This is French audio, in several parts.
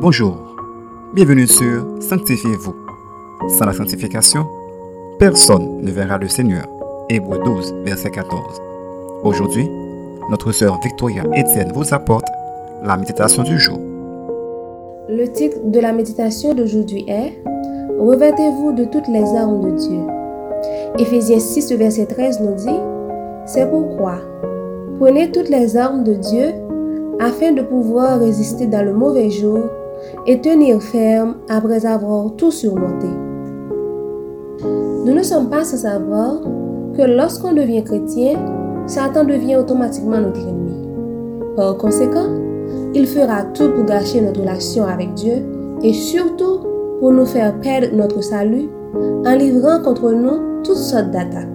Bonjour, bienvenue sur Sanctifiez-vous. Sans la sanctification, personne ne verra le Seigneur. Hébreu 12, verset 14. Aujourd'hui, notre sœur Victoria Etienne vous apporte la méditation du jour. Le titre de la méditation d'aujourd'hui est Revêtez-vous de toutes les armes de Dieu. Éphésiens 6, verset 13 nous dit C'est pourquoi, prenez toutes les armes de Dieu afin de pouvoir résister dans le mauvais jour et tenir ferme après avoir tout surmonté. Nous ne sommes pas sans savoir que lorsqu'on devient chrétien, Satan devient automatiquement notre ennemi. Par conséquent, il fera tout pour gâcher notre relation avec Dieu et surtout pour nous faire perdre notre salut en livrant contre nous toutes sortes d'attaques.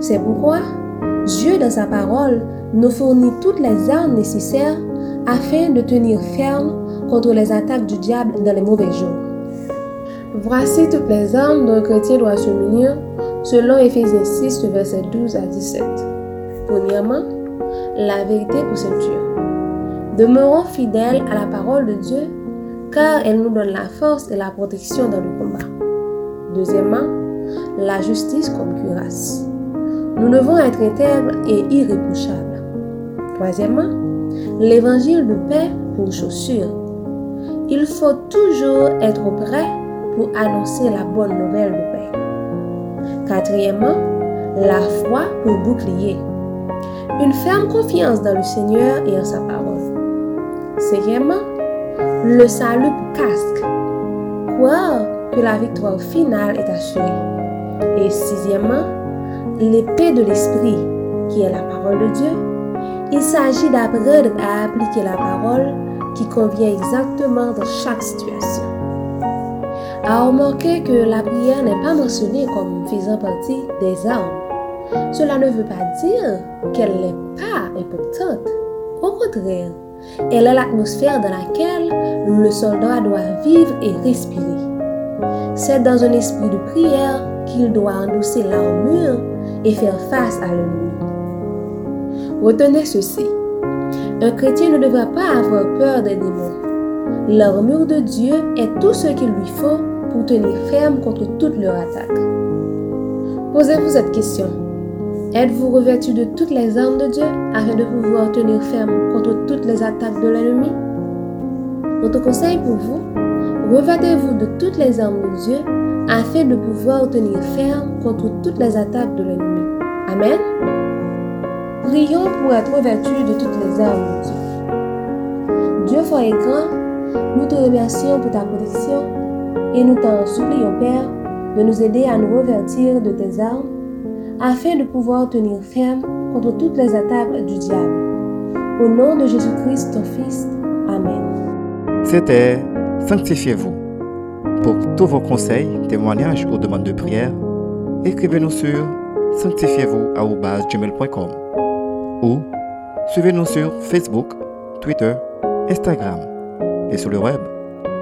C'est pourquoi Dieu, dans sa parole, nous fournit toutes les armes nécessaires afin de tenir ferme contre les attaques du diable dans les mauvais jours. Voici toutes les armes dont un chrétien doit se munir selon Ephésiens 6, verset 12 à 17. Premièrement, la vérité pour ceinture. Demeurons fidèles à la parole de Dieu car elle nous donne la force et la protection dans le combat. Deuxièmement, la justice comme cuirasse. Nous devons être intègres et irréprochables. Troisièmement, l'évangile de paix pour chaussures. Il faut toujours être prêt pour annoncer la bonne nouvelle de paix. Quatrièmement, la foi pour bouclier. Une ferme confiance dans le Seigneur et en sa parole. Cinquièmement, le salut pour casque. Croire que la victoire finale est assurée. Et sixièmement, l'épée de l'esprit, qui est la parole de Dieu. Il s'agit d'apprendre à appliquer la parole qui convient exactement dans chaque situation. À remarquer que la prière n'est pas mentionnée comme faisant partie des armes. Cela ne veut pas dire qu'elle n'est pas importante. Au contraire, elle est l'atmosphère dans laquelle le soldat doit vivre et respirer. C'est dans un esprit de prière qu'il doit endosser l'armure et faire face à l'ennemi. Retenez ceci. Un chrétien ne devra pas avoir peur des démons. L'armure de Dieu est tout ce qu'il lui faut pour tenir ferme contre toutes leurs attaques. Posez-vous cette question. Êtes-vous revêtu de toutes les armes de Dieu afin de pouvoir tenir ferme contre toutes les attaques de l'ennemi? Notre conseil pour vous, revêtez-vous de toutes les armes de Dieu afin de pouvoir tenir ferme contre toutes les attaques de l'ennemi. Amen. Prions pour être revêtus de toutes les armes Dieu. Dieu fort et grand, nous te remercions pour ta protection et nous t'en supplions, Père, de nous aider à nous revêtir de tes armes afin de pouvoir tenir ferme contre toutes les attaques du diable. Au nom de Jésus-Christ, ton Fils. Amen. C'était Sanctifiez-vous. Pour tous vos conseils, témoignages ou demandes de prière, écrivez-nous sur sanctifiez-vous.com ou suivez-nous sur Facebook, Twitter, Instagram et sur le web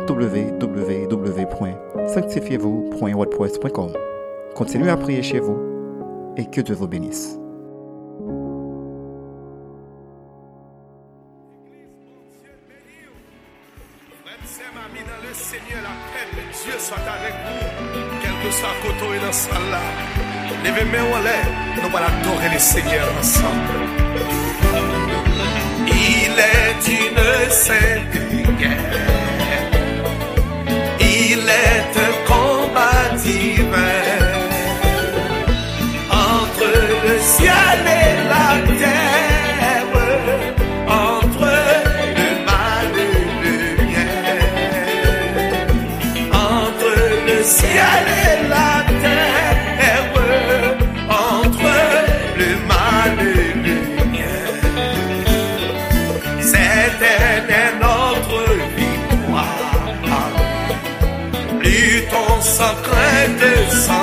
www.sanctifiez-vous.wordpress.com. Continuez à prier chez vous et que Dieu vous bénisse. quel que soit. Levez mes en l'air, nous allons adorer le Seigneur ensemble. Il est une sainte guerre, il est un combat divin. Entre le ciel et la terre, entre le mal et le bien, entre le ciel et la Luttons sans